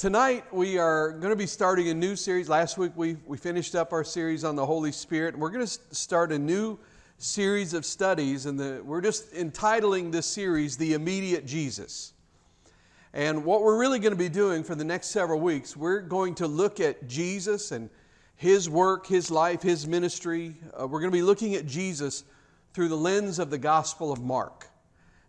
Tonight, we are going to be starting a new series. Last week, we, we finished up our series on the Holy Spirit. We're going to start a new series of studies, and we're just entitling this series The Immediate Jesus. And what we're really going to be doing for the next several weeks, we're going to look at Jesus and his work, his life, his ministry. Uh, we're going to be looking at Jesus through the lens of the Gospel of Mark.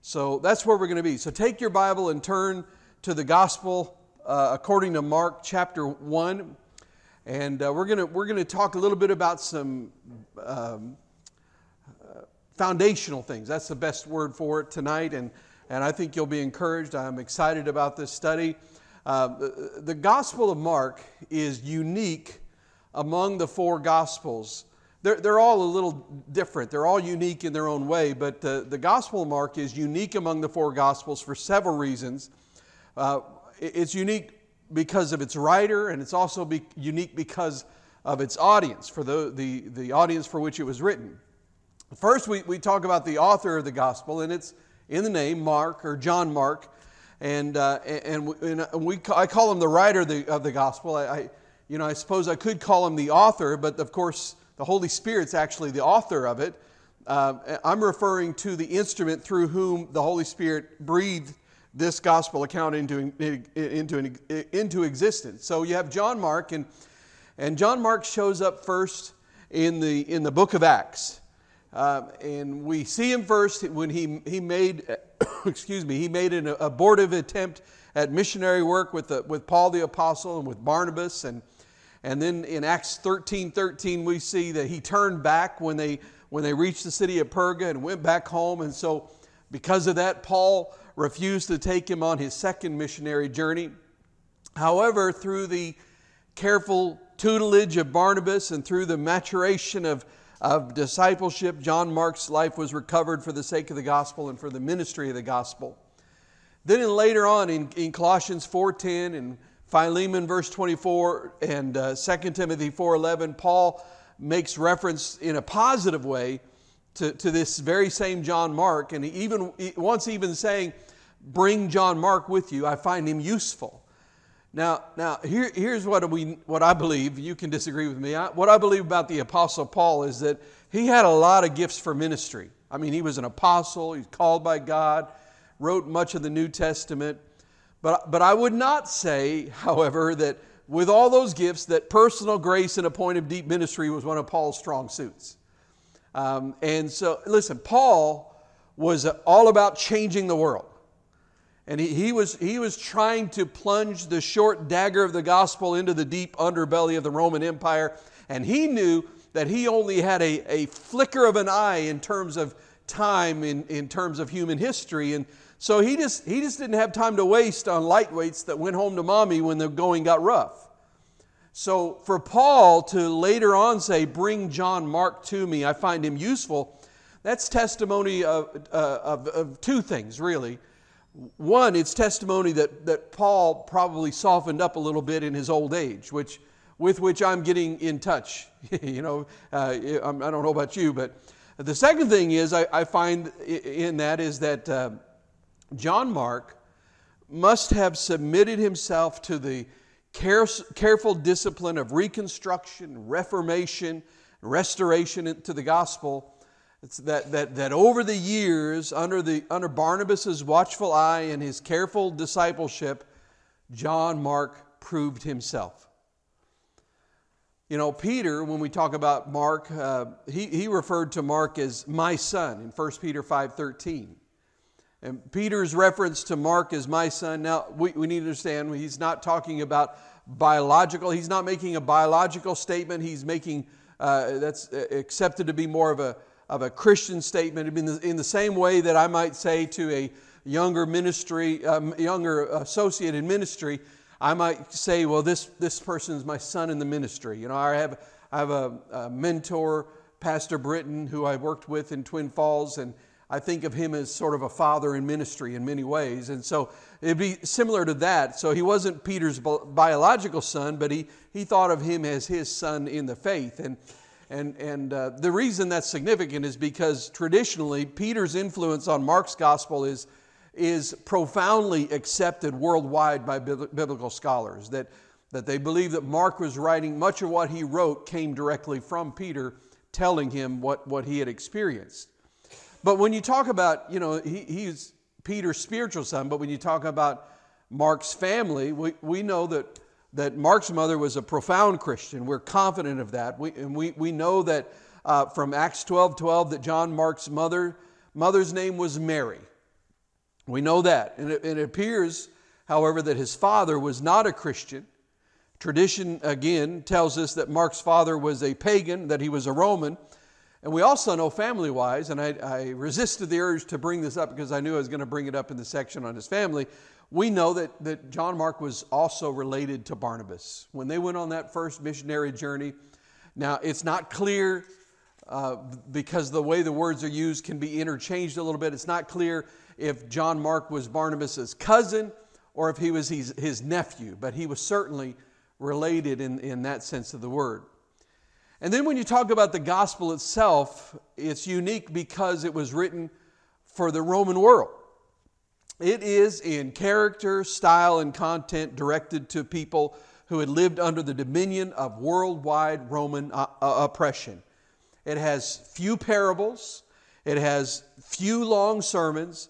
So that's where we're going to be. So take your Bible and turn to the Gospel uh, according to Mark chapter 1. And uh, we're going we're gonna talk a little bit about some um, uh, foundational things. That's the best word for it tonight. And, and I think you'll be encouraged. I'm excited about this study. Uh, the, the Gospel of Mark is unique among the four Gospels. They're, they're all a little different. They're all unique in their own way, but the, the Gospel of Mark is unique among the four Gospels for several reasons. Uh, it's unique because of its writer, and it's also be unique because of its audience, for the, the, the audience for which it was written. First, we, we talk about the author of the gospel, and it's in the name Mark or John Mark. And, uh, and, and we, I call him the writer of the, of the gospel. I, I, you know, I suppose I could call him the author, but of course, the Holy Spirit's actually the author of it. Uh, I'm referring to the instrument through whom the Holy Spirit breathed this gospel account into, into, into existence. So you have John Mark, and, and John Mark shows up first in the, in the book of Acts. Uh, and we see him first when he, he made, excuse me, he made an abortive attempt at missionary work with, the, with Paul the Apostle and with Barnabas. And, and then in Acts 13 13, we see that he turned back when they, when they reached the city of Perga and went back home. And so, because of that, Paul refused to take him on his second missionary journey. However, through the careful tutelage of Barnabas and through the maturation of, of discipleship, John Mark's life was recovered for the sake of the gospel and for the ministry of the gospel. Then in, later on in, in Colossians 4.10 and Philemon verse 24 and uh, 2 Timothy 4.11, Paul makes reference in a positive way to, to this very same John Mark, and he even he once even saying, "Bring John Mark with you. I find him useful." Now, now here, here's what we what I believe. You can disagree with me. I, what I believe about the Apostle Paul is that he had a lot of gifts for ministry. I mean, he was an apostle. He's called by God. Wrote much of the New Testament. But, but I would not say, however, that with all those gifts, that personal grace and a point of deep ministry was one of Paul's strong suits. Um, and so, listen, Paul was all about changing the world. And he, he, was, he was trying to plunge the short dagger of the gospel into the deep underbelly of the Roman Empire. And he knew that he only had a, a flicker of an eye in terms of time, in, in terms of human history. And so he just, he just didn't have time to waste on lightweights that went home to mommy when the going got rough. So for Paul to later on say, Bring John Mark to me, I find him useful, that's testimony of, uh, of, of, two things, really. One, it's testimony that, that Paul probably softened up a little bit in his old age, which, with which I'm getting in touch. you know, uh, I don't know about you, but the second thing is I, I find in that is that uh, John Mark must have submitted himself to the care, careful discipline of reconstruction, reformation, restoration to the gospel. That, that, that over the years, under, the, under Barnabas' watchful eye and his careful discipleship, John Mark proved himself. You know, Peter, when we talk about Mark, uh, he, he referred to Mark as my son in 1 Peter 5.13. And Peter's reference to Mark as my son, now we, we need to understand he's not talking about biological, he's not making a biological statement, he's making uh, that's accepted to be more of a, of a Christian statement in the, in the same way that I might say to a younger ministry, um, younger associate in ministry, I might say, well, this, this person is my son in the ministry. You know, I have, I have a, a mentor, Pastor Britton, who I worked with in Twin Falls, and I think of him as sort of a father in ministry in many ways. And so it'd be similar to that. So he wasn't Peter's biological son, but he, he thought of him as his son in the faith. And, and, and uh, the reason that's significant is because traditionally Peter's influence on Mark's gospel is, is profoundly accepted worldwide by biblical scholars. That, that they believe that Mark was writing, much of what he wrote came directly from Peter, telling him what, what he had experienced. But when you talk about, you know, he, he's Peter's spiritual son, but when you talk about Mark's family, we, we know that, that Mark's mother was a profound Christian. We're confident of that. We, and we, we know that uh, from Acts 12 12 that John Mark's mother, mother's name was Mary. We know that. And it, it appears, however, that his father was not a Christian. Tradition, again, tells us that Mark's father was a pagan, that he was a Roman. And we also know family wise, and I, I, resisted the urge to bring this up because I knew I was going to bring it up in the section on his family. We know that, that John Mark was also related to Barnabas. When they went on that first missionary journey, now it's not clear uh, because the way the words are used can be interchanged a little bit. It's not clear if John Mark was Barnabas' cousin or if he was his, his nephew, but he was certainly related in, in that sense of the word. And then when you talk about the gospel itself, it's unique because it was written for the Roman world. It is in character, style, and content directed to people who had lived under the dominion of worldwide Roman uh, uh, oppression. It has few parables, it has few long sermons,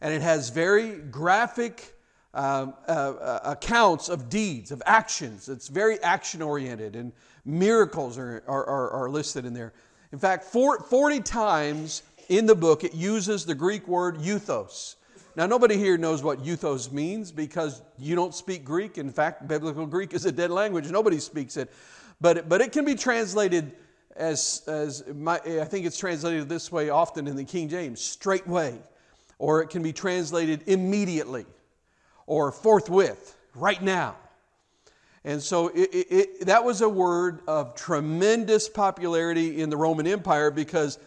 and it has very graphic um, uh, uh, accounts of deeds, of actions. It's very action oriented, and miracles are, are, are, listed in there. In fact, 40 times in the book it uses the Greek word euthos. Now, nobody here knows what euthos means because you don't speak Greek. In fact, biblical Greek is a dead language, nobody speaks it. But, but it can be translated as, as my, I think it's translated this way often in the King James, straightway, or it can be translated immediately, or forthwith, right now. And so it, it, it, that was a word of tremendous popularity in the Roman Empire because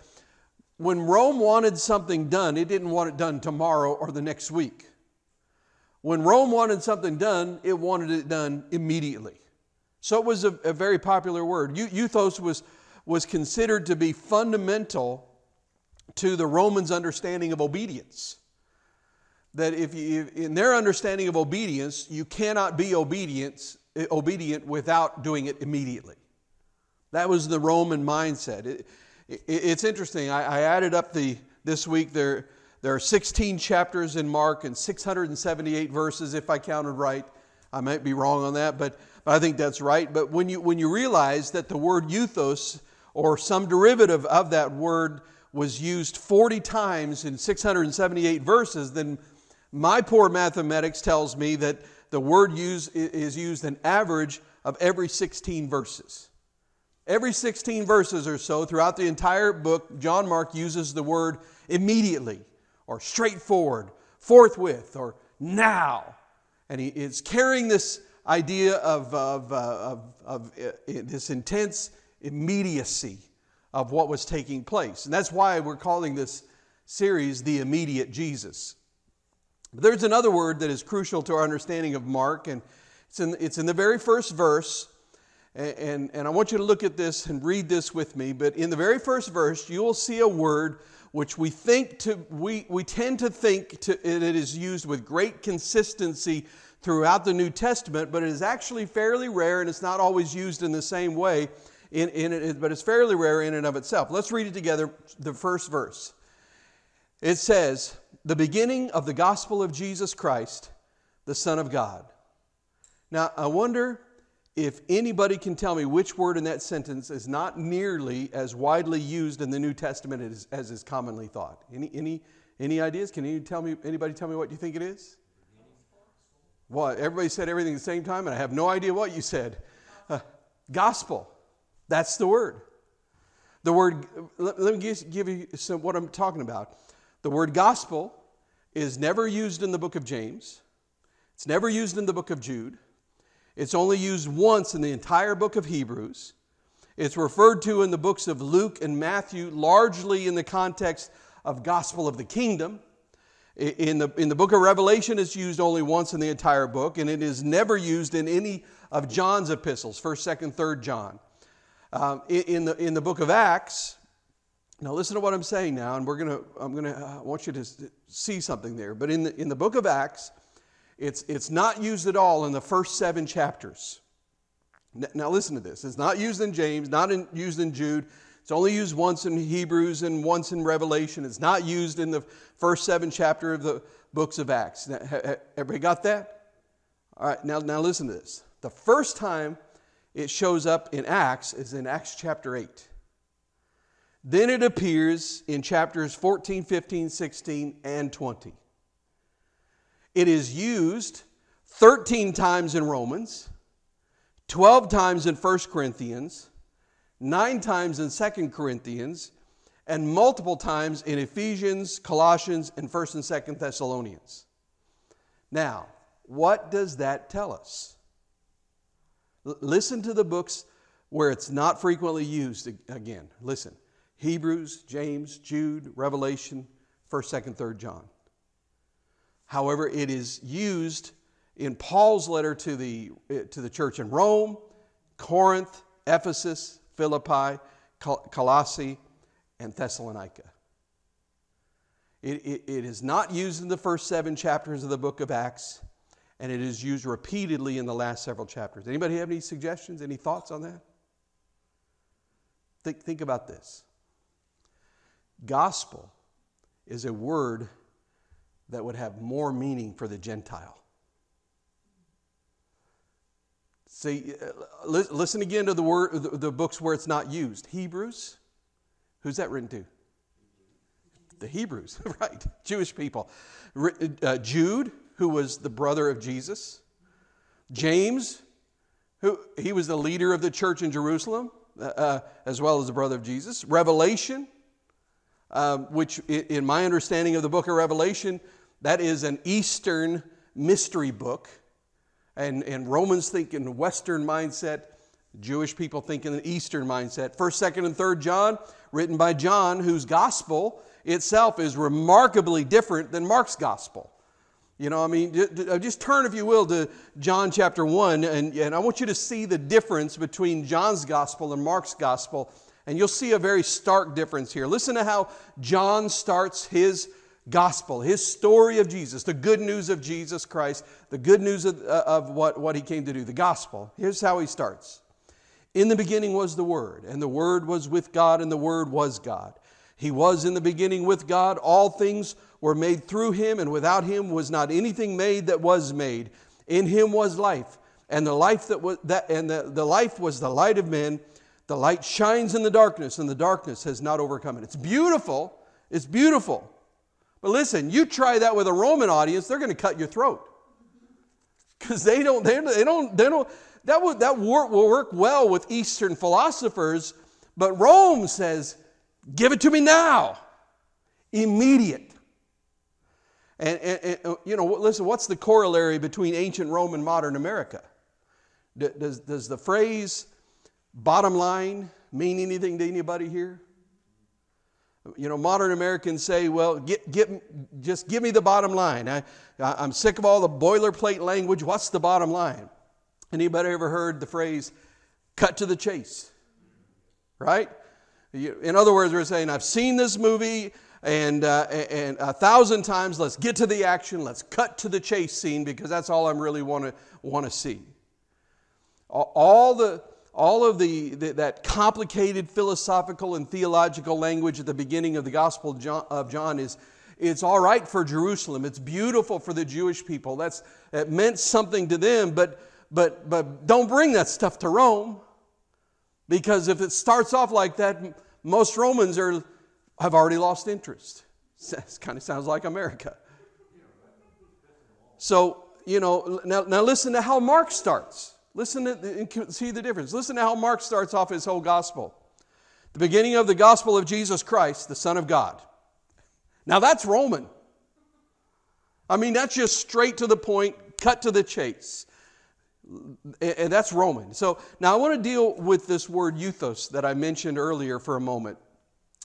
when Rome wanted something done, it didn't want it done tomorrow or the next week. When Rome wanted something done, it wanted it done immediately. So it was a, a very popular word. Euthos was was considered to be fundamental to the Romans' understanding of obedience. That if you, in their understanding of obedience, you cannot be obedience, eh, obedient without doing it immediately. That was the Roman mindset. It, it's interesting. I, added up the this week. There, there are 16 chapters in Mark and 678 verses, if I counted right. I might be wrong on that, but, but I think that's right. But when you, when you realize that the word euthos or some derivative of that word was used 40 times in 678 verses, then my poor mathematics tells me that the word use, is used an average of every 16 verses. Every 16 verses or so throughout the entire book, John Mark uses the word immediately or straightforward, forthwith, or now. And he is carrying this idea of, of, uh, of, of uh, this intense immediacy of what was taking place. And that's why we're calling this series The Immediate Jesus. But there's another word that is crucial to our understanding of Mark, and it's in, it's in the very first verse. And, and, I want you to look at this and read this with me. But in the very first verse, you will see a word which we think to we, we tend to think to, it is used with great consistency throughout the New Testament, but it is actually fairly rare and it's not always used in the same way in, in it, but it's fairly rare in and of itself. Let's read it together, the first verse. It says, The beginning of the gospel of Jesus Christ, the Son of God. Now, I wonder if anybody can tell me which word in that sentence is not nearly as widely used in the New Testament as, as is commonly thought. Any, any, any ideas? Can you tell me, anybody tell me what you think it is? What? Everybody said everything at the same time, and I have no idea what you said. Uh, gospel. That's the word. The word, let, let me give you some, what I'm talking about. The word gospel is never used in the book of James, it's never used in the book of Jude, it's only used once in the entire book of Hebrews. It's referred to in the books of Luke and Matthew, largely in the context of gospel of the kingdom. In the, in the book of Revelation, it's used only once in the entire book, and it is never used in any of John's epistles, 1st, 2nd, 3rd John. Um, in, the, in the book of Acts, Now listen to what I'm saying now, and we're gonna. I'm gonna. I want you to see something there. But in the in the book of Acts, it's it's not used at all in the first seven chapters. Now listen to this. It's not used in James, not in, used in Jude. It's only used once in Hebrews and once in Revelation. It's not used in the first seven chapter of the books of Acts. Now, everybody got that? All right. Now now listen to this. The first time it shows up in Acts is in Acts chapter 8. Then it appears in chapters 14, 15, 16, and 20. It is used 13 times in Romans, 12 times in 1 Corinthians, 9 times in 2 Corinthians, and multiple times in Ephesians, Colossians, and 1st and 2nd Thessalonians. Now, what does that tell us? L- listen to the books where it's not frequently used again. Listen. Hebrews, James, Jude, Revelation, 1st, 2nd, 3rd John. However, it is used in Paul's letter to the, eh, to the church in Rome, Corinth, Ephesus, Philippi, Colossae, and Thessalonica. It, it, it is not used in the first seven chapters of the book of Acts, and it is used repeatedly in the last several chapters. Anybody have any suggestions, any thoughts on that? Think, think about this. Gospel is a word that would have more meaning for the Gentile. See, uh, listen again to the word, the books where it's not used. Hebrews, who's that written to? The Hebrews, right? Jewish people. Uh, Jude, who was the brother of Jesus. James, who he was the leader of the church in Jerusalem, uh, uh as well as the brother of Jesus. Revelation, um, which, in my understanding of the book of Revelation, that is an Eastern mystery book. And, and Romans think in Western mindset, Jewish people think in Eastern mindset. First, second, and third John, written by John, whose gospel itself is remarkably different than Mark's gospel. You know, I mean, uh, just turn, if you will, to John chapter 1, and, and I want you to see the difference between John's gospel and Mark's gospel and you'll see a very stark difference here. Listen to how John starts his gospel, his story of Jesus, the good news of Jesus Christ, the good news of, uh, of what, what he came to do, the gospel. Here's how he starts In the beginning was the Word, and the Word was with God, and the Word was God. He was in the beginning with God. All things were made through him, and without him was not anything made that was made. In him was life, and the life that was that and the, the life was the light of men. The light shines in the darkness, and the darkness has not overcome it. It's beautiful. It's beautiful. But listen, you try that with a Roman audience, they're going to cut your throat. Because they don't, they, don't, they don't, that, would, that will work well with Eastern philosophers, but Rome says, give it to me now. Immediate. And, and, and, uh, you know, listen, what's the corollary between ancient Rome and modern America? Does, does the phrase Bottom line mean anything to anybody here? You know, modern Americans say, well, get, get, just give me the bottom line. I, I'm sick of all the boilerplate language. What's the bottom line? Anybody ever heard the phrase, cut to the chase? Right? In other words, we're saying, I've seen this movie and, uh, and a thousand times, let's get to the action, let's cut to the chase scene because that's all I am really want to want to see. All the, all of the, the, that complicated philosophical and theological language at the beginning of the Gospel of John, is it's all right for Jerusalem. It's beautiful for the Jewish people. That's it meant something to them, but but but don't bring that stuff to Rome. Because if it starts off like that, most Romans are have already lost interest. It kind of sounds like America. So, you know, now, now listen to how Mark starts. Listen to, see the difference. Listen to how Mark starts off his whole gospel. The beginning of the gospel of Jesus Christ, the Son of God. Now that's Roman. I mean, that's just straight to the point, cut to the chase. And that's Roman. So now I want to deal with this word euthos that I mentioned earlier for a moment.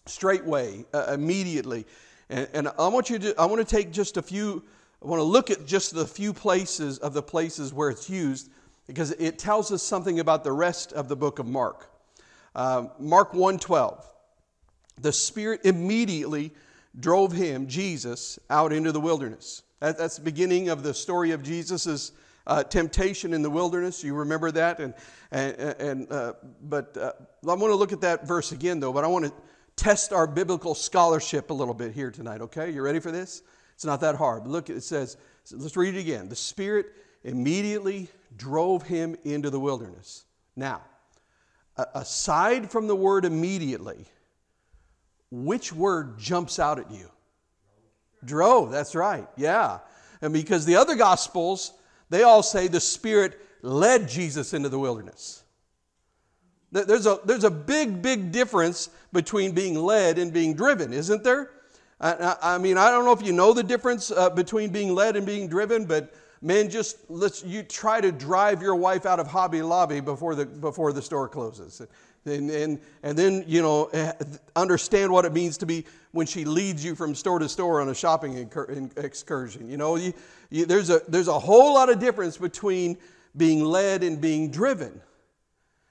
Straightway, uh, immediately. And, and I want you to, I want to take just a few, I want to look at just the few places of the places where it's used because it tells us something about the rest of the book of Mark. Uh, Mark 1:12. the Spirit immediately drove him, Jesus, out into the wilderness. That, that's the beginning of the story of Jesus' uh, temptation in the wilderness. You remember that? And, and, and uh, but uh, I want to look at that verse again, though. But I want to test our biblical scholarship a little bit here tonight. Okay, you ready for this? It's not that hard. Look, it says. Let's read it again. The Spirit immediately drove him into the wilderness. Now, aside from the word immediately, which word jumps out at you? Drove, that's right, yeah. And because the other gospels, they all say the Spirit led Jesus into the wilderness. There's a, there's a big, big difference between being led and being driven, isn't there? I, I mean, I don't know if you know the difference uh, between being led and being driven, but men, just let's you try to drive your wife out of Hobby Lobby before the before the store closes. And, and, and then, you know, eh, understand what it means to be when she leads you from store to store on a shopping excursion. You know, you, you, there's, a, there's a whole lot of difference between being led and being driven.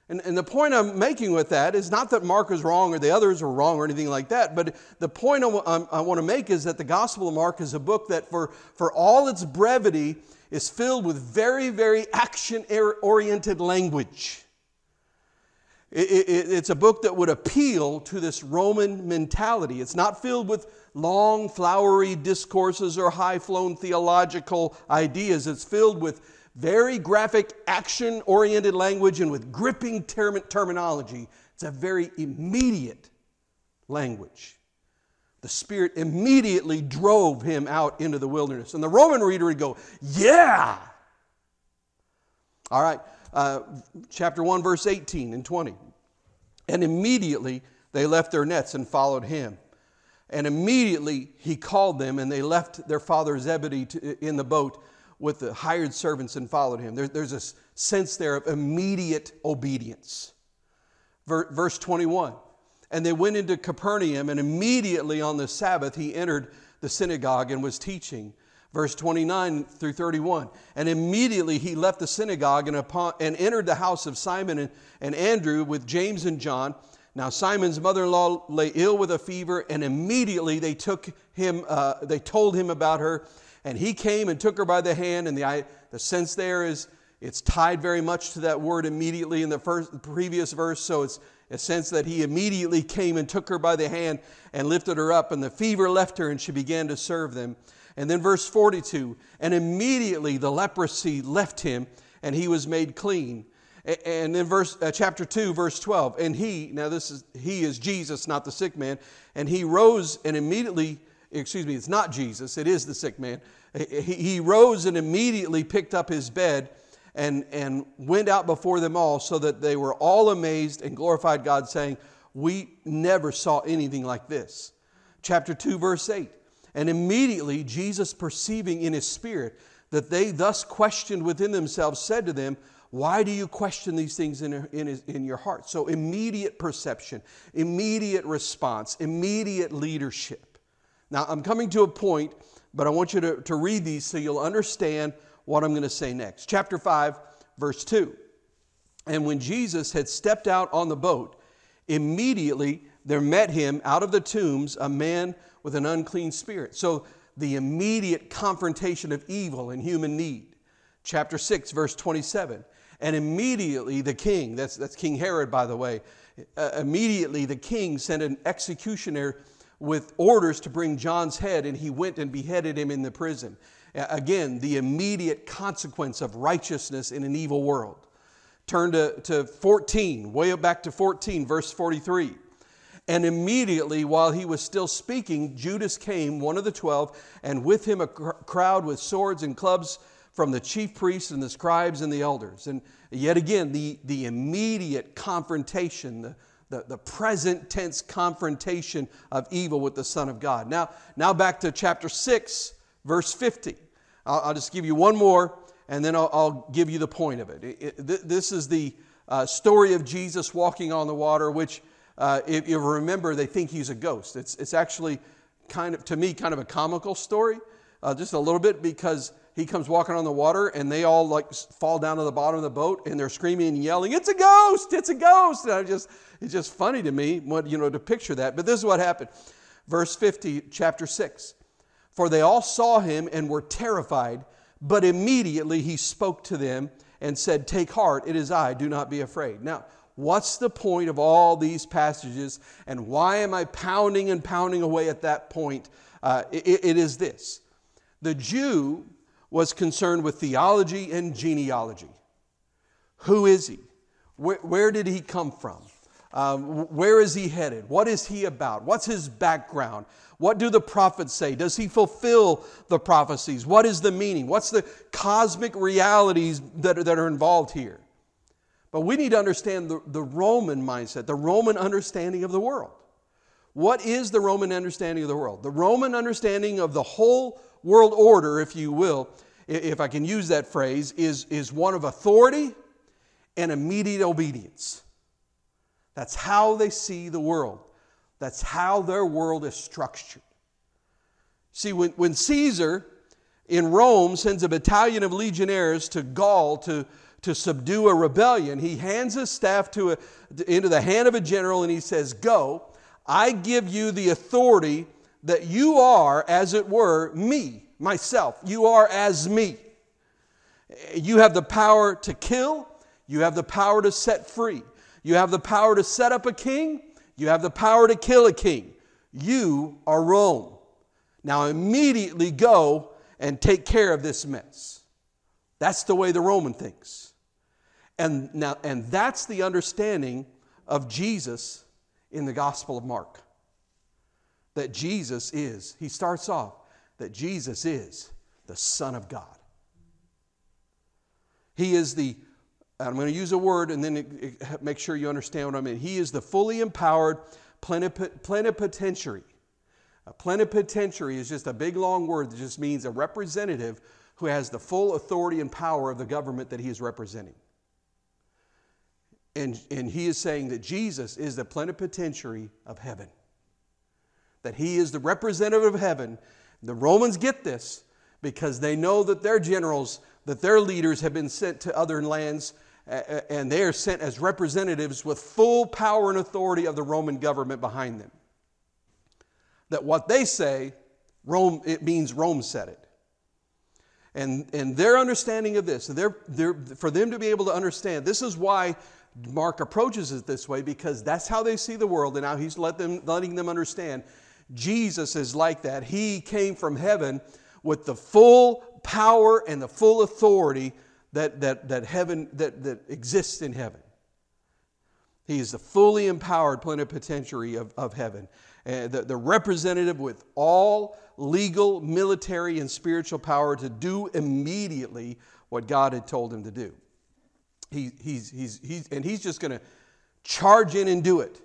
And, and the point I'm making with that is not that Mark is wrong or the others are wrong or anything like that, but the point I, w- I want to make is that the Gospel of Mark is a book that, for, for all its brevity, is filled with very, very action oriented language. It, it, it's a book that would appeal to this Roman mentality. It's not filled with long, flowery discourses or high flown theological ideas. It's filled with very graphic, action oriented language and with gripping term- terminology. It's a very immediate language. The Spirit immediately drove him out into the wilderness. And the Roman reader would go, Yeah! All right, uh, chapter 1, verse 18 and 20. And immediately they left their nets and followed him. And immediately he called them, and they left their father Zebedee to, in the boat with the hired servants and followed him. There, there's a sense there of immediate obedience. Verse 21 And they went into Capernaum, and immediately on the Sabbath he entered the synagogue and was teaching verse 29 through 31. And immediately he left the synagogue and, upon, and entered the house of Simon and, and Andrew with James and John. Now Simon's mother-in-law lay ill with a fever, and immediately they took him. Uh, they told him about her, and he came and took her by the hand. And the the sense there is it's tied very much to that word immediately in the first the previous verse. So it's a sense that he immediately came and took her by the hand and lifted her up, and the fever left her, and she began to serve them. And then verse 42 and immediately the leprosy left him and he was made clean. And then verse uh, chapter 2 verse 12 and he now this is he is Jesus not the sick man and he rose and immediately excuse me it's not Jesus it is the sick man he, he rose and immediately picked up his bed and and went out before them all so that they were all amazed and glorified God saying we never saw anything like this chapter 2 verse 8 and immediately Jesus, perceiving in his spirit that they thus questioned within themselves, said to them, Why do you question these things in, in, in your heart? So, immediate perception, immediate response, immediate leadership. Now, I'm coming to a point, but I want you to, to read these so you'll understand what I'm going to say next. Chapter 5, verse 2. And when Jesus had stepped out on the boat, immediately there met him out of the tombs a man with an unclean spirit. So the immediate confrontation of evil and human need. Chapter 6, verse 27. And immediately the king, that's, that's King Herod, by the way, uh, immediately the king sent an executioner with orders to bring John's head, and he went and beheaded him in the prison. Again, the immediate consequence of righteousness in an evil world. Turn to, to 14, way up back to 14, verse 43. And immediately, while he was still speaking, Judas came, one of the twelve, and with him a cr- crowd with swords and clubs from the chief priests and the scribes and the elders. And yet again, the, the immediate confrontation, the, the, the present tense confrontation of evil with the Son of God. Now, now back to chapter 6, verse 50. I'll, I'll just give you one more, and then I'll, I'll give you the point of it. it, it this is the uh, story of Jesus walking on the water, which uh, if you remember, they think he's a ghost. It's, it's actually kind of, to me, kind of a comical story, uh, just a little bit, because he comes walking on the water and they all like fall down to the bottom of the boat and they're screaming and yelling, It's a ghost! It's a ghost! And I just, it's just funny to me what, you know, to picture that. But this is what happened. Verse 50, chapter 6. For they all saw him and were terrified, but immediately he spoke to them and said, Take heart, it is I, do not be afraid. Now, what's the point of all these passages and why am I pounding and pounding away at that point? Uh, it, it is this the Jew was concerned with theology and genealogy. Who is he? Where, where did he come from? Um, where is he headed? What is he about? What's his background? What do the prophets say? Does he fulfill the prophecies? What is the meaning? What's the cosmic realities that are, that are involved here? But we need to understand the, the Roman mindset, the Roman understanding of the world. What is the Roman understanding of the world? The Roman understanding of the whole world order, if you will, if I can use that phrase, is, is one of authority and immediate obedience. That's how they see the world. That's how their world is structured. See, when, when Caesar in Rome sends a battalion of legionnaires to Gaul to, to subdue a rebellion, he hands his staff to a, into the hand of a general and he says, Go, I give you the authority that you are, as it were, me, myself. You are as me. You have the power to kill, you have the power to set free, you have the power to set up a king, you have the power to kill a king. You are Rome. Now immediately go and take care of this mess. That's the way the Roman thinks. And now and that's the understanding of Jesus in the Gospel of Mark that Jesus is, he starts off that Jesus is the Son of God. He is the, I'm going to use a word and then it, it, make sure you understand what I mean. He is the fully empowered plenipotentiary. A plenipotentiary is just a big long word that just means a representative who has the full authority and power of the government that he is representing. And, and he is saying that Jesus is the plenipotentiary of heaven that he is the representative of heaven. The Romans get this because they know that their generals, that their leaders have been sent to other lands and they are sent as representatives with full power and authority of the Roman government behind them. That what they say, Rome, it means Rome said it. And, and their understanding of this, they're, they're, for them to be able to understand, this is why Mark approaches it this way, because that's how they see the world, and now he's let them, letting them understand Jesus is like that. He came from heaven with the full power and the full authority that, that, that heaven that, that exists in heaven. He is the fully empowered plenipotentiary of, of heaven, uh, the, the representative with all legal, military, and spiritual power to do immediately what God had told him to do. He, he's, he's, he's, and he's just going to charge in and do it.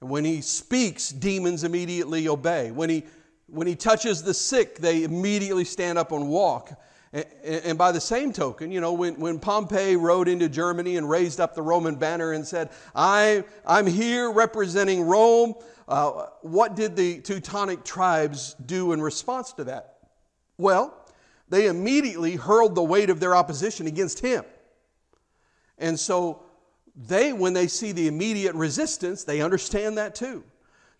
And when he speaks, demons immediately obey. When he, when he touches the sick, they immediately stand up and walk. And, by the same token, you know, when, when Pompey rode into Germany and raised up the Roman banner and said, I, I'm here representing Rome, uh, what did the Teutonic tribes do in response to that? Well, they immediately hurled the weight of their opposition against him. And so they, when they see the immediate resistance, they understand that too.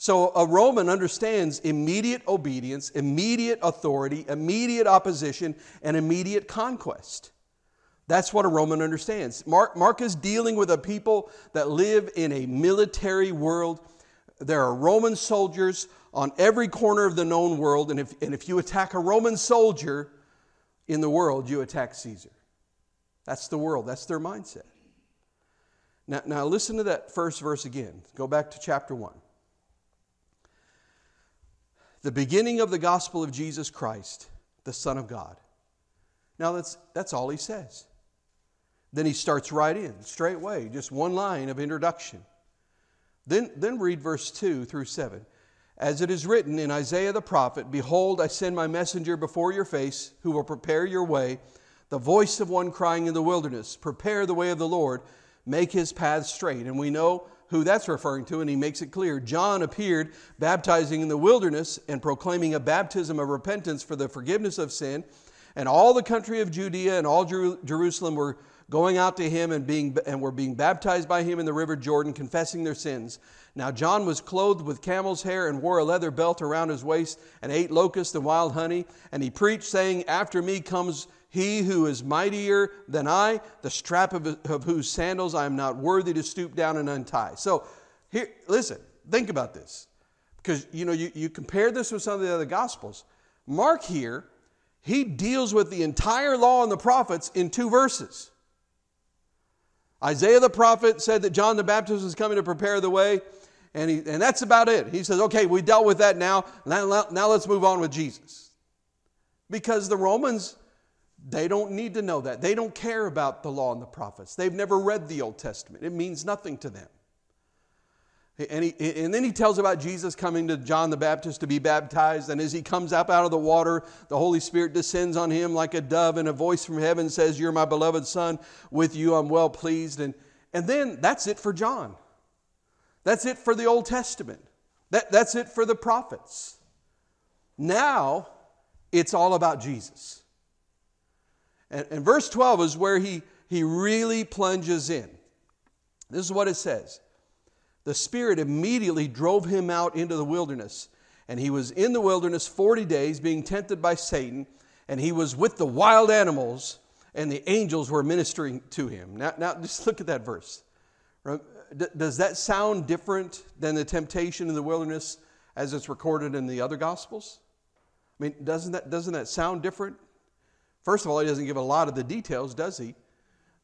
So a Roman understands immediate obedience, immediate authority, immediate opposition, and immediate conquest. That's what a Roman understands. Mark, Mark is dealing with a people that live in a military world. There are Roman soldiers on every corner of the known world, and if, and if you attack a Roman soldier in the world, you attack Caesar. That's the world, that's their mindset. Now, now listen to that first verse again. Go back to chapter 1. The beginning of the gospel of Jesus Christ, the Son of God. Now that's, that's all he says. Then he starts right in, straight away, just one line of introduction. Then, then read verse 2 through 7. As it is written in Isaiah the prophet, Behold, I send my messenger before your face, who will prepare your way, the voice of one crying in the wilderness, Prepare the way of the Lord make his path straight. And we know who that's referring to, and he makes it clear. John appeared baptizing in the wilderness and proclaiming a baptism of repentance for the forgiveness of sin. and all the country of Judea and all Jer- Jerusalem were going out to him and, being, and were being baptized by him in the river Jordan, confessing their sins. Now John was clothed with camel's hair and wore a leather belt around his waist and ate locusts and wild honey. And he preached, saying, After me comes he who is mightier than I, the strap of, of whose sandals I am not worthy to stoop down and untie. So here, listen, think about this. Because you know, you, you compare this with some of the other gospels. Mark here, he deals with the entire law and the prophets in two verses. Isaiah the prophet said that John the Baptist was coming to prepare the way, and, he, and that's about it. He says, okay, we dealt with that now. now. Now let's move on with Jesus. Because the Romans, they don't need to know that. They don't care about the law and the prophets. They've never read the Old Testament, it means nothing to them. And, he, and then he tells about Jesus coming to John the Baptist to be baptized. And as he comes up out of the water, the Holy Spirit descends on him like a dove, and a voice from heaven says, You're my beloved Son. With you I'm well pleased. And, and then that's it for John. That's it for the Old Testament. That, that's it for the prophets. Now it's all about Jesus. And, and verse 12 is where he, he really plunges in. This is what it says the Spirit immediately drove him out into the wilderness. And he was in the wilderness 40 days, being tempted by Satan, and he was with the wild animals, and the angels were ministering to him. Now, now just look at that verse. Does that sound different than the temptation in the wilderness as it's recorded in the other Gospels? I mean, doesn't that, doesn't that sound different? First of all, he doesn't give a lot of the details, does he?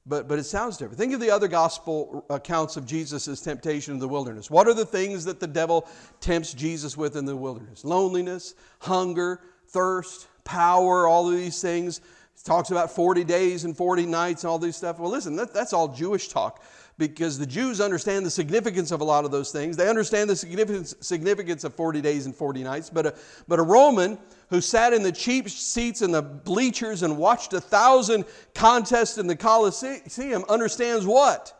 but, but it sounds different. Think of the other gospel uh, accounts of Jesus' temptation in the wilderness. What are the things that the devil tempts Jesus with in the wilderness? Loneliness, hunger, thirst, power, all of these things. He talks about 40 days and 40 nights and all these stuff. Well, listen, that, that's all Jewish talk because the Jews understand the significance of a lot of those things. They understand the significance, significance of 40 days and 40 nights. But a, but a Roman who sat in the cheap seats in the bleachers and watched a thousand contests in the Colosseum understands what?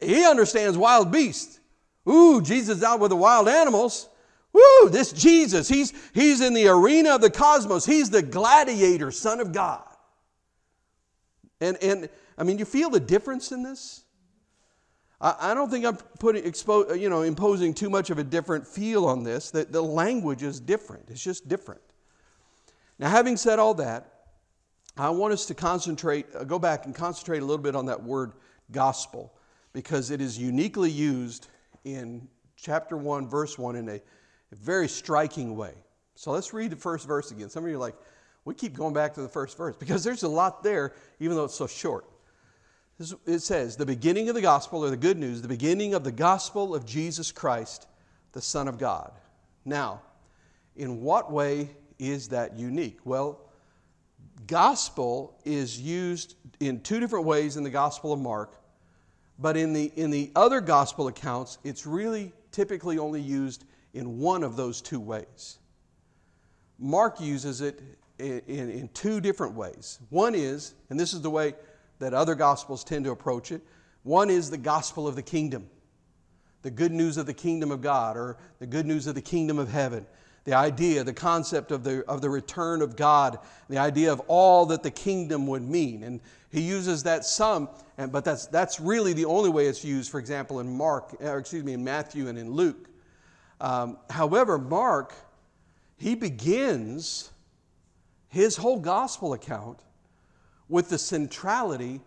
He understands wild beasts. Ooh, Jesus out with the wild animals. Woo, this Jesus, he's, he's in the arena of the cosmos. He's the gladiator, Son of God. And, and I mean, you feel the difference in this? I, don't think I'm putting, expo, you know, imposing too much of a different feel on this. That the language is different. It's just different. Now, having said all that, I want us to concentrate, uh, go back and concentrate a little bit on that word gospel because it is uniquely used in chapter 1, verse 1 in a, a very striking way. So let's read the first verse again. Some of you are like, we keep going back to the first verse because there's a lot there, even though it's so short. It says, the beginning of the gospel, or the good news, the beginning of the gospel of Jesus Christ, the Son of God. Now, in what way is that unique? Well, gospel is used in two different ways in the Gospel of Mark, but in the, in the other gospel accounts, it's really typically only used in one of those two ways. Mark uses it in, in, in two different ways. One is, and this is the way that other gospels tend to approach it. One is the gospel of the kingdom, the good news of the kingdom of God, or the good news of the kingdom of heaven. The idea, the concept of the, of the return of God, the idea of all that the kingdom would mean. And he uses that some, but that's, that's really the only way it's used, for example, in Mark, or excuse me, in Matthew and in Luke. Um, however, Mark, he begins his whole gospel account with the centrality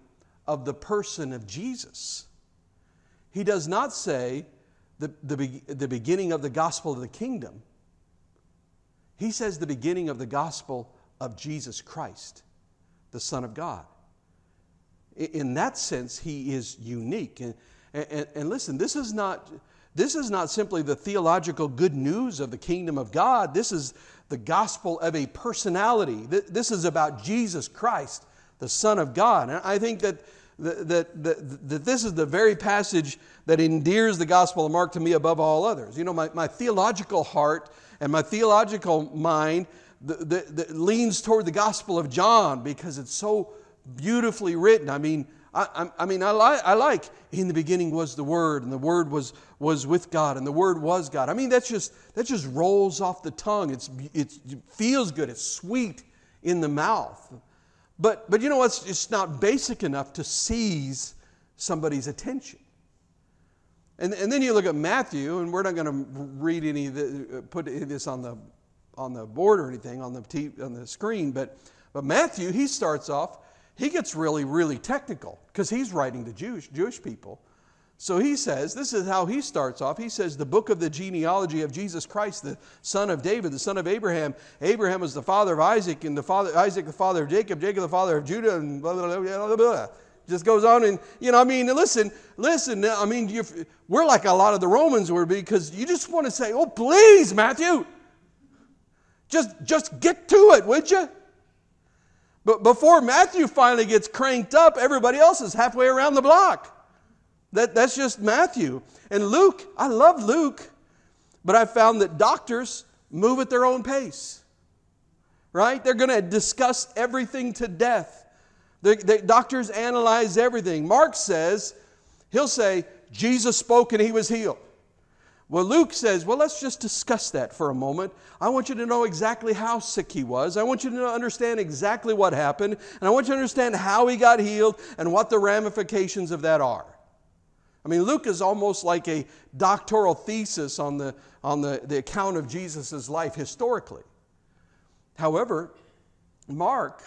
of the person of Jesus. He does not say the, the, the beginning of the gospel of the kingdom. He says the beginning of the gospel of Jesus Christ, the Son of God. In that sense, he is unique. And, and, and, listen, this is, not, this is not simply the theological good news of the kingdom of God. This is the gospel of a personality. This is about Jesus Christ, the Son of God. And I think that, that, that, that, this is the very passage that endears the Gospel of Mark to me above all others. You know, my, my theological heart and my theological mind the, the, the leans toward the Gospel of John because it's so beautifully written. I mean, I, I, mean, I, li- I like in the beginning was the Word, and the Word was, was with God, and the Word was God. I mean, that's just, that just rolls off the tongue. It's, it's, it feels good, it's sweet, in the mouth. But, but you know what's it's not basic enough to seize somebody's attention. And, and then you look at Matthew, and we're not going to read any of the, put any of this on the, on the board or anything on the, TV, on the screen, but, but Matthew, he starts off, he gets really, really technical because he's writing to Jewish, Jewish people. So he says, this is how he starts off. He says, the book of the genealogy of Jesus Christ, the son of David, the son of Abraham. Abraham was the father of Isaac, and the father, Isaac the father of Jacob, Jacob the father of Judah, and blah, blah, blah, blah, blah. Just goes on, and, you know, I mean, listen, listen, I mean, we're like a lot of the Romans were because you just want to say, oh, please, Matthew, just, just get to it, would you? But before Matthew finally gets cranked up, everybody else is halfway around the block. That, that's just Matthew. And Luke, I love Luke, but I found that doctors move at their own pace. Right? They're going to discuss everything to death. The, the doctors analyze everything. Mark says, he'll say, Jesus spoke and he was healed. Well, Luke says, well, let's just discuss that for a moment. I want you to know exactly how sick he was. I want you to understand exactly what happened. And I want you to understand how he got healed and what the ramifications of that are. I mean, Luke is almost like a doctoral thesis on the, on the, the account of Jesus' life historically. However, Mark,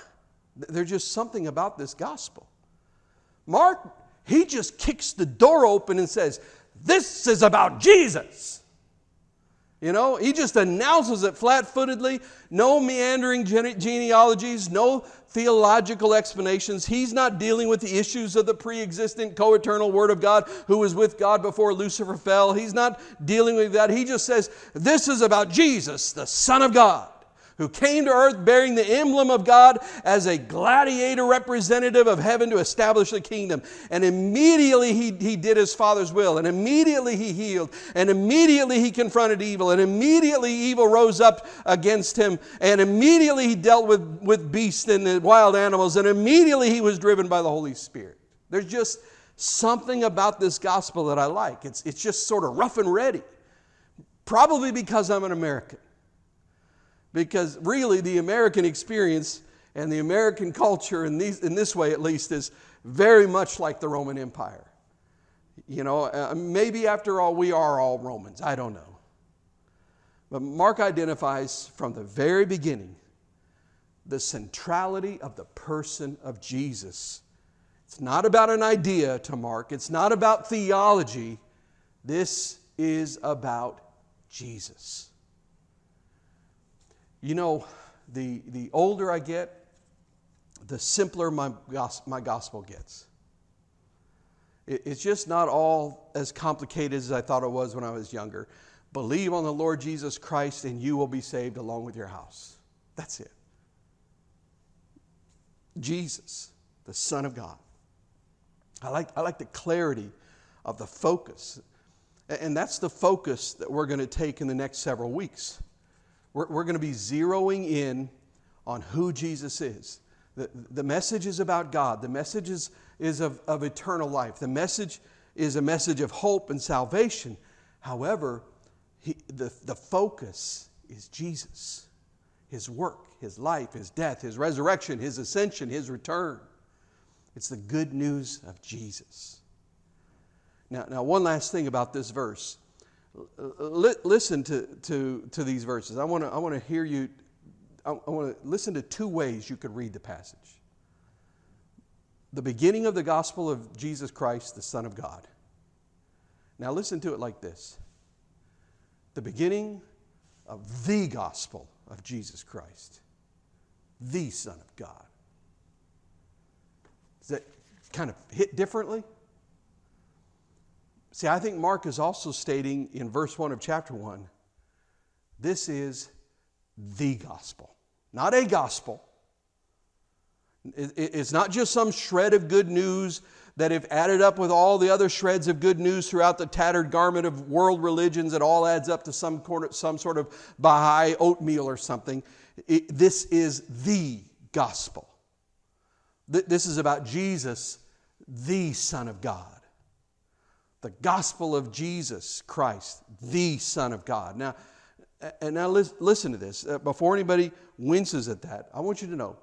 there's just something about this gospel. Mark, he just kicks the door open and says, This is about Jesus. You know, he just announces it flat footedly, no meandering gene- genealogies, no theological explanations. He's not dealing with the issues of the pre existent, co eternal Word of God who was with God before Lucifer fell. He's not dealing with that. He just says, This is about Jesus, the Son of God who came to earth bearing the emblem of God as a gladiator representative of heaven to establish the kingdom. And immediately he, he did his Father's will, and immediately he healed, and immediately he confronted evil, and immediately evil rose up against him, and immediately he dealt with, with beasts and wild animals, and immediately he was driven by the Holy Spirit. There's just something about this gospel that I like. It's, it's just sort of rough and ready. Probably because I'm an American because really the American experience and the American culture, in, these, in this way at least, is very much like the Roman Empire. You know, uh, maybe after all, we are all Romans. I don't know. But Mark identifies from the very beginning the centrality of the person of Jesus. It's not about an idea to Mark, it's not about theology. This is about Jesus. You know, the, the older I get, the simpler my, my gospel gets. It, it's just not all as complicated as I thought it was when I was younger. Believe on the Lord Jesus Christ and you will be saved along with your house. That's it. Jesus, the Son of God. I like, I like the clarity of the focus. And that's the focus that we're going to take in the next several weeks. We're, we're going to be zeroing in on who Jesus is. The, the message is about God, the message is, is of, of eternal life, the message is a message of hope and salvation. However, he, the, the focus is Jesus, His work, His life, His death, His resurrection, His ascension, His return. It's the good news of Jesus. Now, now one last thing about this verse listen to, to, to these verses. I want to I wanna hear you, I, I want to listen to two ways you could read the passage. The beginning of the gospel of Jesus Christ, the Son of God. Now listen to it like this the beginning of the gospel of Jesus Christ, the Son of God. Does that kind of hit differently? See, I think Mark is also stating in verse 1 of chapter 1 this is the gospel, not a gospel. It's not just some shred of good news that, if added up with all the other shreds of good news throughout the tattered garment of world religions, it all adds up to some, some sort of Baha'i oatmeal or something. It, this is the gospel. This is about Jesus, the Son of God the gospel of Jesus Christ, the Son of God. Now, and now listen to this. Uh, before anybody winces at that, I want you to know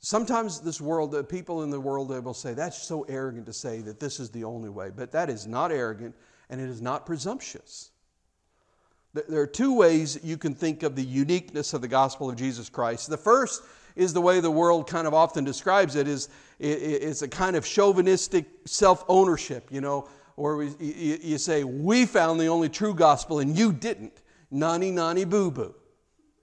sometimes this world, the people in the world, they will say, that's so arrogant to say that this is the only way. But that is not arrogant and it is not presumptuous. There are two ways you can think of the uniqueness of the gospel of Jesus Christ. The first is the way the world kind of often describes it is it's a kind of chauvinistic self-ownership, you know, or you say, we found the only true gospel and you didn't. Nani, nani, boo boo.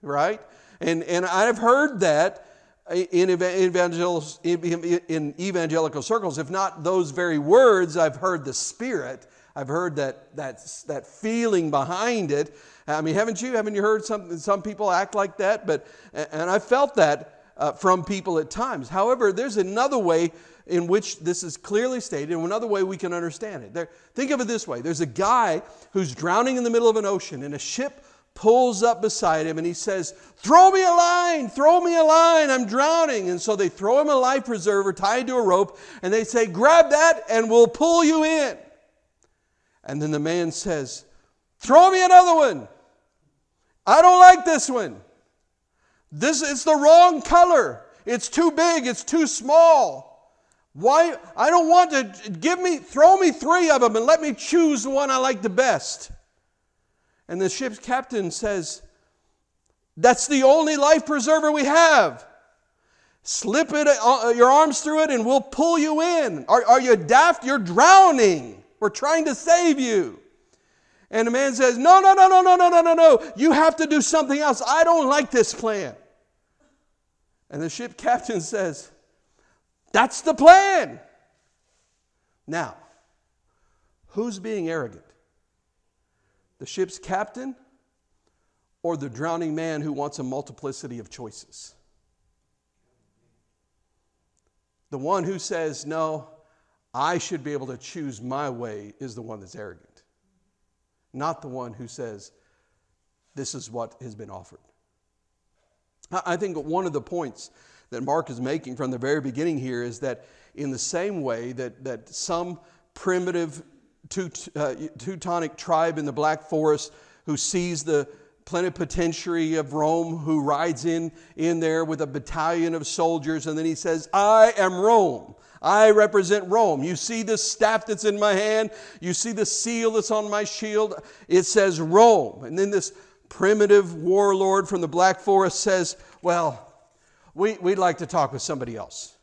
Right? And, and I've heard that in, evangel- in evangelical circles. If not those very words, I've heard the Spirit. I've heard that, that, that feeling behind it. I mean, haven't you? Haven't you heard some, some people act like that? But, and I felt that uh, from people at times. However, there's another way in which this is clearly stated, and another way we can understand it. There, think of it this way there's a guy who's drowning in the middle of an ocean, and a ship pulls up beside him, and he says, Throw me a line, throw me a line, I'm drowning. And so they throw him a life preserver tied to a rope, and they say, Grab that, and we'll pull you in. And then the man says, Throw me another one. I don't like this one. This is the wrong color. It's too big, it's too small. Why I don't want to give me throw me 3 of them and let me choose the one I like the best. And the ship's captain says, "That's the only life preserver we have. Slip it uh, your arms through it and we'll pull you in. Are, are you daft? You're drowning. We're trying to save you." And the man says, No, no, no, no, no, no, no, no, no. You have to do something else. I don't like this plan. And the ship captain says, That's the plan. Now, who's being arrogant? The ship's captain or the drowning man who wants a multiplicity of choices? The one who says, No, I should be able to choose my way is the one that's arrogant not the one who says, This is what has been offered. I think one of the points that Mark is making from the very beginning here is that, in the same way that, that some primitive uh, Teutonic tribe in the Black Forest who sees the plenipotentiary of Rome who rides in, in there with a battalion of soldiers, and then he says, I am Rome. I represent Rome. You see this staff that's in my hand, you see the seal that's on my shield. It says Rome. And then this primitive warlord from the Black Forest says, Well, we, we'd like to talk with somebody else.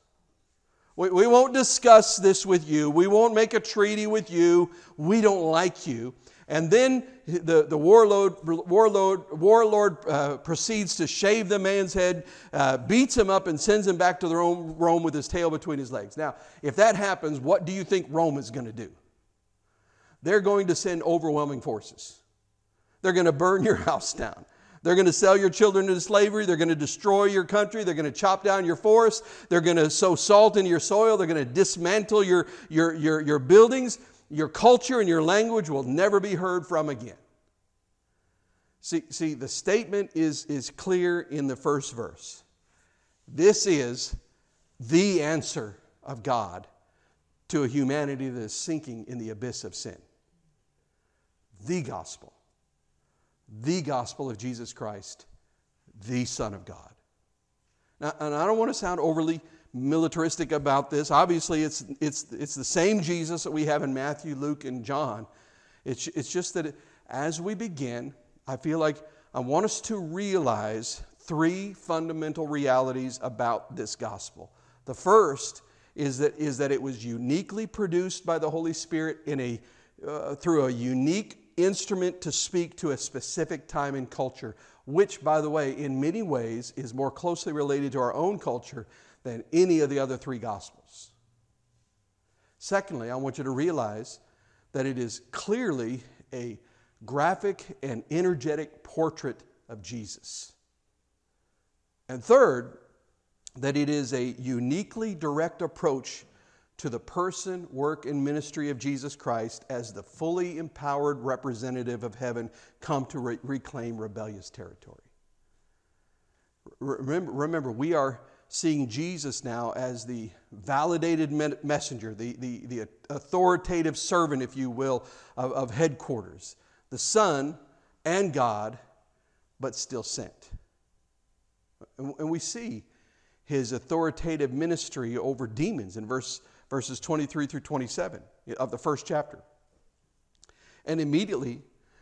We, we won't discuss this with you. We won't make a treaty with you. We don't like you. And then the, the warlord, warlord, warlord uh, proceeds to shave the man's head, uh, beats him up, and sends him back to the Rome, Rome with his tail between his legs. Now, if that happens, what do you think Rome is going to do? They're going to send overwhelming forces. They're going to burn your house down. They're going to sell your children into slavery. They're going to destroy your country. They're going to chop down your forests. They're going to sow salt into your soil. They're going to dismantle your, your, your, your buildings your culture and your language will never be heard from again. See, see the statement is, is clear in the first verse. This is the answer of God to a humanity that is sinking in the abyss of sin. The gospel. The gospel of Jesus Christ, the Son of God. Now, and I don't want to sound overly militaristic about this. Obviously, it's, it's, it's the same Jesus that we have in Matthew, Luke, and John. It's, it's just that as we begin, I feel like I want us to realize three fundamental realities about this gospel. The first is that, is that it was uniquely produced by the Holy Spirit in a, uh, through a unique instrument to speak to a specific time and culture, which, by the way, in many ways is more closely related to our own culture than any of the other three Gospels. Secondly, I want you to realize that it is clearly a graphic and energetic portrait of Jesus. And third, that it is a uniquely direct approach to the person, work, and ministry of Jesus Christ as the fully empowered representative of heaven come to re- reclaim rebellious territory. Remember, remember, we are seeing Jesus now as the validated messenger, the, the, the authoritative servant, if you will, of, of headquarters. The Son and God but still sent. And we see his authoritative ministry over demons in verse, verses 23 through 27 of the first chapter. And immediately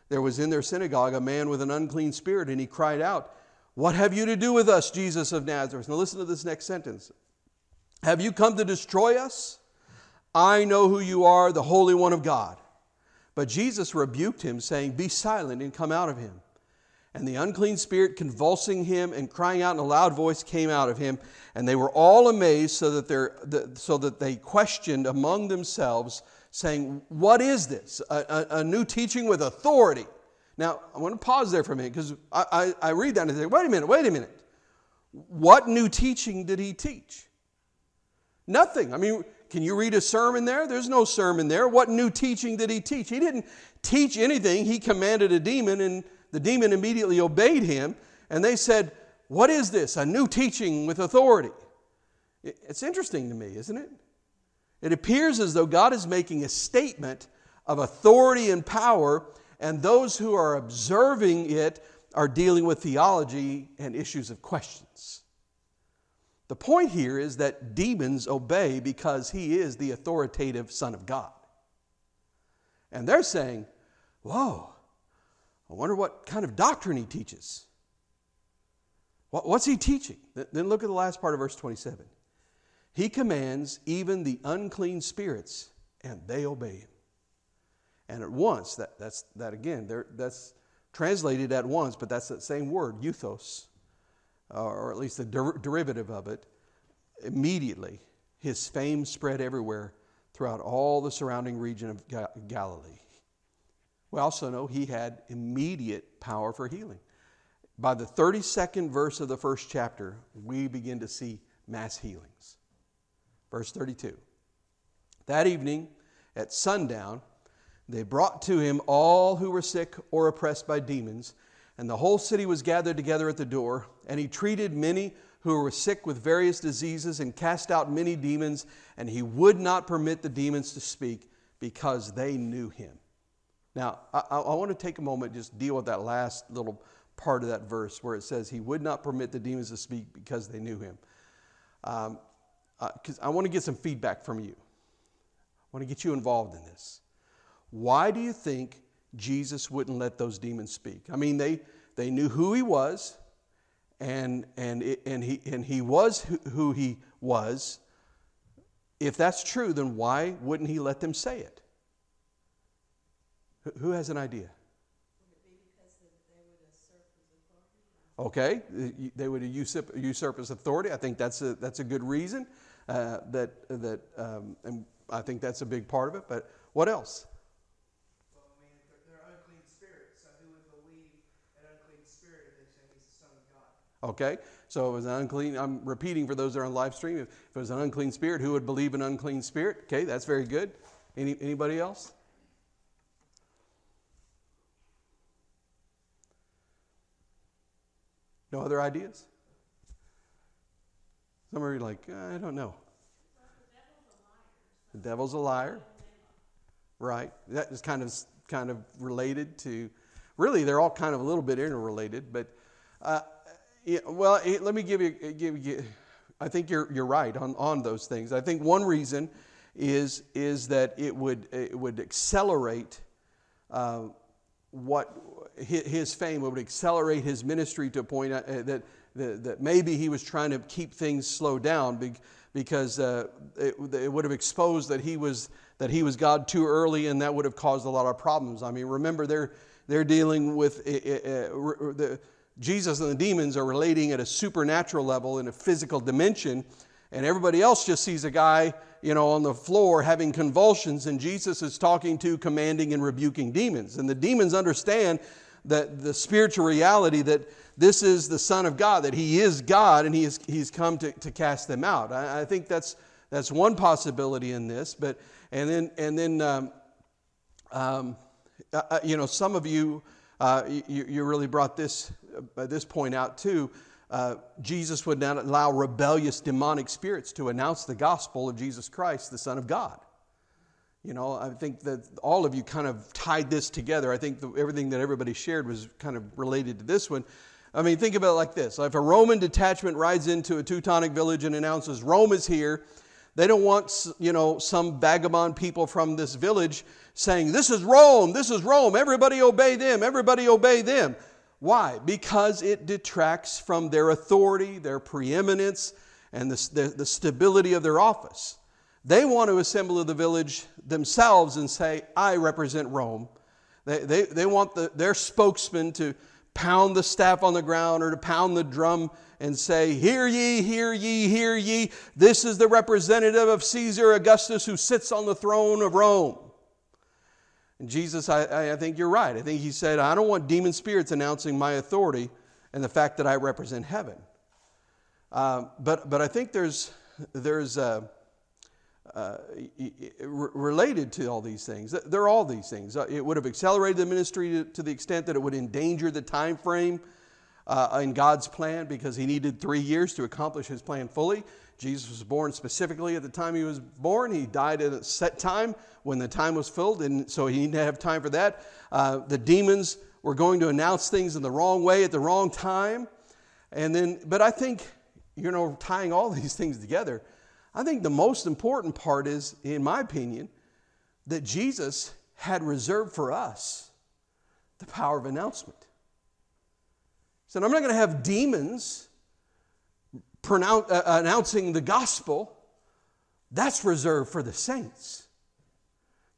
there was in their synagogue a man with an unclean spirit, and he cried out, What have you to do with us, Jesus of Nazareth? Now listen to this next sentence. Have you come to destroy us? I know who you are, the Holy One of God. But Jesus rebuked him, saying, Be silent and come out of him. And the unclean spirit, convulsing him and crying out in a loud voice, came out of him. And they were all amazed, so that, so that they questioned among themselves, saying, What is this? A, a, a new teaching with authority. Now, I want to pause there for a minute because I, I, I read that and say, Wait a minute, wait a minute. What new teaching did he teach? Nothing. I mean, can you read a sermon there? There's no sermon there. What new teaching did he teach? He didn't teach anything. He commanded a demon, and the demon immediately obeyed him. And they said, What is this? A new teaching with authority. It's interesting to me, isn't it? It appears as though God is making a statement of authority and power, and those who are observing it are dealing with theology and issues of questions. The point here is that demons obey because he is the authoritative Son of God. And they're saying, Whoa, I wonder what kind of doctrine he teaches. What's he teaching? Then look at the last part of verse 27. He commands even the unclean spirits, and they obey him. And at once, that, that's that again, that's translated at once, but that's that same word, euthos or at least the der- derivative of it, immediately his fame spread everywhere throughout all the surrounding region of Ga- Galilee. We also know he had immediate power for healing. By the 32nd verse of the first chapter, we begin to see mass healings. Verse 32. That evening at sundown, they brought to him all who were sick or oppressed by demons and the whole city was gathered together at the door, and he treated many who were sick with various diseases and cast out many demons, and he would not permit the demons to speak because they knew him. Now, I, I want to take a moment just deal with that last little part of that verse where it says he would not permit the demons to speak because they knew him. Because um, uh, I want to get some feedback from you. I want to get you involved in this. Why do you think Jesus wouldn't let those demons speak. I mean, they, they knew who he was, and, and, it, and, he, and he was who he was. If that's true, then why wouldn't he let them say it? Who has an idea? Okay, they would usurp, usurp his authority. I think that's a, that's a good reason. Uh, that, that, um, and I think that's a big part of it. But what else? Okay? So if it was an unclean, I'm repeating for those that are on live stream. If, if it was an unclean spirit, who would believe an unclean spirit? Okay, that's very good. Any, anybody else? No other ideas? Some are like, I don't know. The devil's a liar. Right. That is kind of kind of related to really they're all kind of a little bit interrelated, but uh, yeah, well, let me give you, give you I think you're, you're right on, on those things. I think one reason is, is that it would, it would accelerate uh, what his fame, it would accelerate his ministry to a point uh, that, that, that maybe he was trying to keep things slowed down because uh, it, would have exposed that he was that he was God too early, and that would have caused a lot of problems. I mean, remember they're they're dealing with uh, uh, the Jesus and the demons are relating at a supernatural level in a physical dimension, and everybody else just sees a guy, you know, on the floor having convulsions, and Jesus is talking to, commanding, and rebuking demons. And the demons understand that the spiritual reality that this is the Son of God, that He is God, and He is, He's come to, to cast them out. I, I think that's that's one possibility in this. But and then and then um, um, uh, uh you know, some of you, uh, you, you really brought this by this point out too, uh, Jesus would not allow rebellious demonic spirits to announce the gospel of Jesus Christ, the Son of God. You know, I think that all of you kind of tied this together. I think the, everything that everybody shared was kind of related to this one. I mean, think about it like this. If a Roman detachment rides into a Teutonic village and announces, Rome is here, they don't want, you know, some vagabond people from this village saying, This is Rome, this is Rome, everybody obey them, everybody obey them. Why? Because it detracts from their authority, their preeminence, and the, the, the stability of their office. They want to assemble the village themselves and say, I represent Rome. They, they, they want the, their spokesman to pound the staff on the ground or to pound the drum and say, Hear ye, hear ye, hear ye. This is the representative of Caesar Augustus who sits on the throne of Rome. Jesus, I, I think you're right. I think he said, I don't want demon spirits announcing my authority and the fact that I represent heaven. Uh, but, but I think there's, there's uh, uh, related to all these things. They're all these things. Uh, it would have accelerated the ministry to, to, the extent that it would endanger the time frame uh, in God's plan because he needed three years to accomplish his plan fully. Jesus was born specifically at the time he was born. He died at a set time when the time was filled, and so he needed to have time for that. Uh, the demons were going to announce things in the wrong way at the wrong time. And then, but I think, you know, tying all these things together, I think the most important part is, in my opinion, that Jesus had reserved for us the power of announcement. Said, I'm not going to have demons pronounce, uh, announcing the gospel. That's reserved for the saints.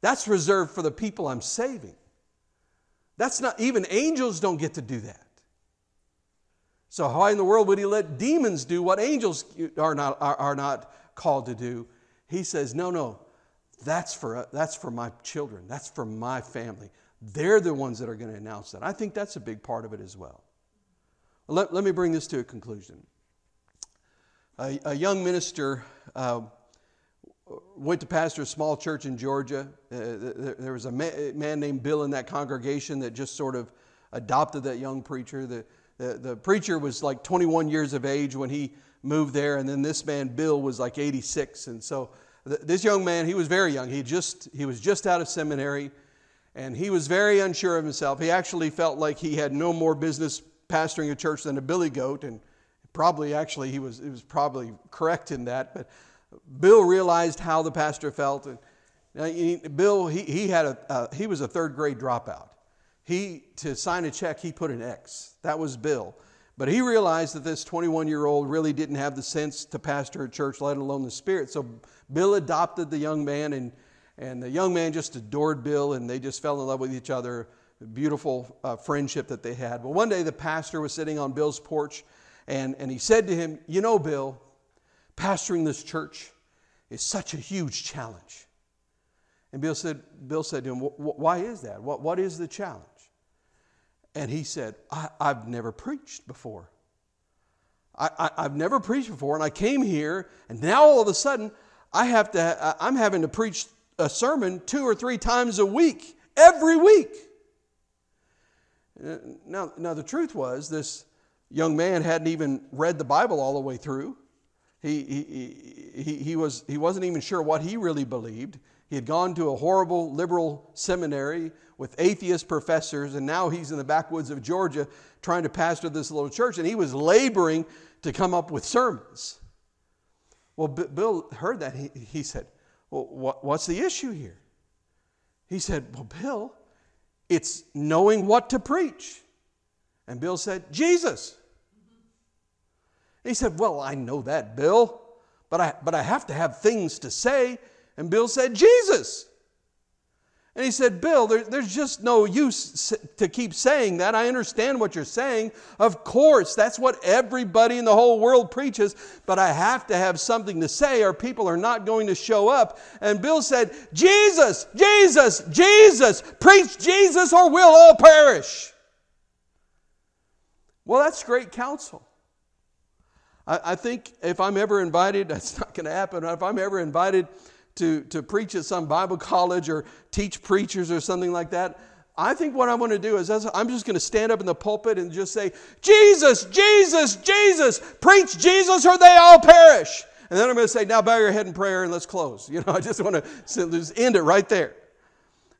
That's reserved for the people I'm saving. That's not, even angels don't get to do that. So, why in the world would he let demons do what angels are not, are, are not called to do. He says, No, no, that's for, that's for my children, that's for my family. They're the ones that are going to announce that. I think that's a big part of it as well. Let, let me bring this to a conclusion. A, a young minister uh, went to pastor a small church in Georgia. Uh, there was a man named Bill in that congregation that just sort of adopted that young preacher. The, the, the preacher was like 21 years of age when he moved there. And then this man, Bill, was like 86. And so th- this young man, he was very young. He, just, he was just out of seminary and he was very unsure of himself. He actually felt like he had no more business pastoring a church than a billy goat. And probably, actually, he was, he was probably correct in that. But Bill realized how the pastor felt. And, uh, Bill, he, he, had a, uh, he was a third grade dropout. He, to sign a check, he put an X. That was Bill. But he realized that this 21 year old really didn't have the sense to pastor a church, let alone the spirit. So Bill adopted the young man, and, and the young man just adored Bill, and they just fell in love with each other. Beautiful uh, friendship that they had. Well, one day the pastor was sitting on Bill's porch, and, and he said to him, You know, Bill, pastoring this church is such a huge challenge. And Bill said, Bill said to him, Why is that? What, what is the challenge? And he said, I, have never preached before. I, have never preached before, and I came here, and now all of a sudden, I have to, I'm having to preach a sermon two or three times a week, every week. Uh, now, now the truth was, this young man hadn't even read the Bible all the way through. He, he, he, he, was, he wasn't even sure what he really believed. He had gone to a horrible liberal seminary with atheist professors, and now he's in the backwoods of Georgia trying to pastor this little church, and he was laboring to come up with sermons. Well, B- Bill heard that. He, he said, Well, what, what's the issue here? He said, Well, Bill, it's knowing what to preach. And Bill said, Jesus. He said, Well, I know that, Bill, but I, but I have to have things to say. And Bill said, Jesus. And he said, Bill, there, there's just no use to keep saying that. I understand what you're saying. Of course, that's what everybody in the whole world preaches, but I have to have something to say or people are not going to show up. And Bill said, Jesus, Jesus, Jesus, preach Jesus or we'll all perish. Well, that's great counsel. I, I think if I'm ever invited, that's not going to happen. If I'm ever invited, to, to preach at some Bible college or teach preachers or something like that. I think what I'm going to do is I'm just going to stand up in the pulpit and just say, Jesus, Jesus, Jesus, preach Jesus or they all perish. And then I'm going to say, now bow your head in prayer and let's close. You know, I just want to just end it right there.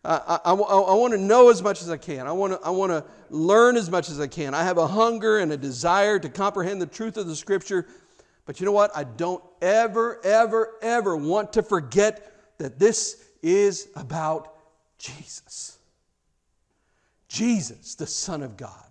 I, I, I, I want to know as much as I can. I want, to, I want to learn as much as I can. I have a hunger and a desire to comprehend the truth of the Scripture. But you know what? I don't ever, ever, ever want to forget that this is about Jesus. Jesus, the Son of God.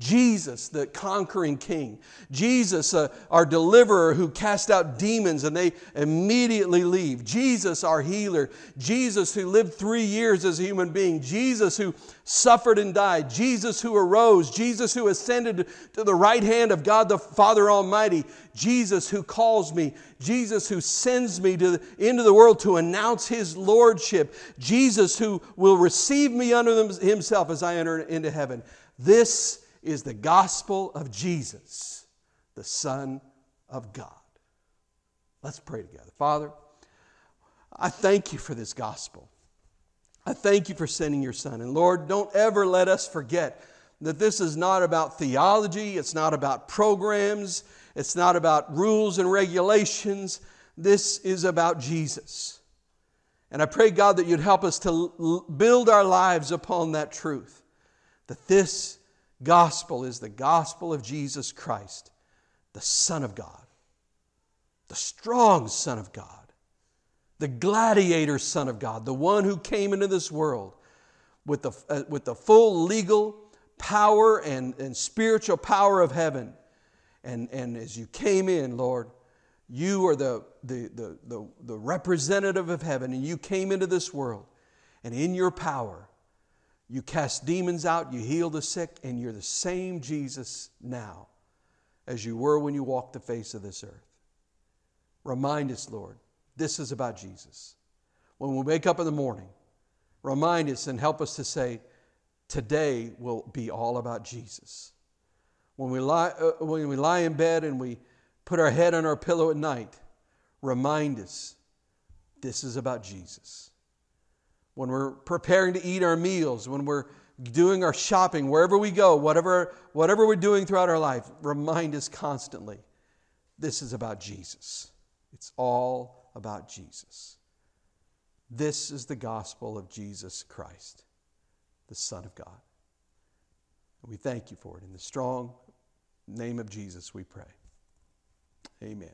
Jesus, the conquering king. Jesus, uh, our deliverer who cast out demons and they immediately leave. Jesus, our healer. Jesus, who lived three years as a human being. Jesus, who suffered and died. Jesus, who arose. Jesus, who ascended to the right hand of God the Father Almighty. Jesus, who calls me. Jesus, who sends me to the, into the world to announce his lordship. Jesus, who will receive me unto himself as I enter into heaven. This is the gospel of Jesus, the Son of God. Let's pray together. Father, I thank you for this gospel. I thank you for sending your Son. And Lord, don't ever let us forget that this is not about theology, it's not about programs, it's not about rules and regulations. This is about Jesus. And I pray, God, that you'd help us to build our lives upon that truth that this gospel is the gospel of Jesus Christ, the Son of God, the strong Son of God, the gladiator Son of God, the one who came into this world with the, uh, with the full legal power and, and spiritual power of heaven. And, and as you came in, Lord, you are the, the, the, the, the representative of heaven, and you came into this world. And in your power, you cast demons out, you heal the sick, and you're the same Jesus now as you were when you walked the face of this earth. Remind us, Lord, this is about Jesus. When we wake up in the morning, remind us and help us to say, today will be all about Jesus. When we lie, uh, when we lie in bed and we put our head on our pillow at night, remind us this is about Jesus when we're preparing to eat our meals, when we're doing our shopping, wherever we go, whatever, whatever we're doing throughout our life, remind us constantly this is about Jesus. It's all about Jesus. This is the gospel of Jesus Christ, the Son of God. We thank you for it. In the strong name of Jesus, we pray. Amen.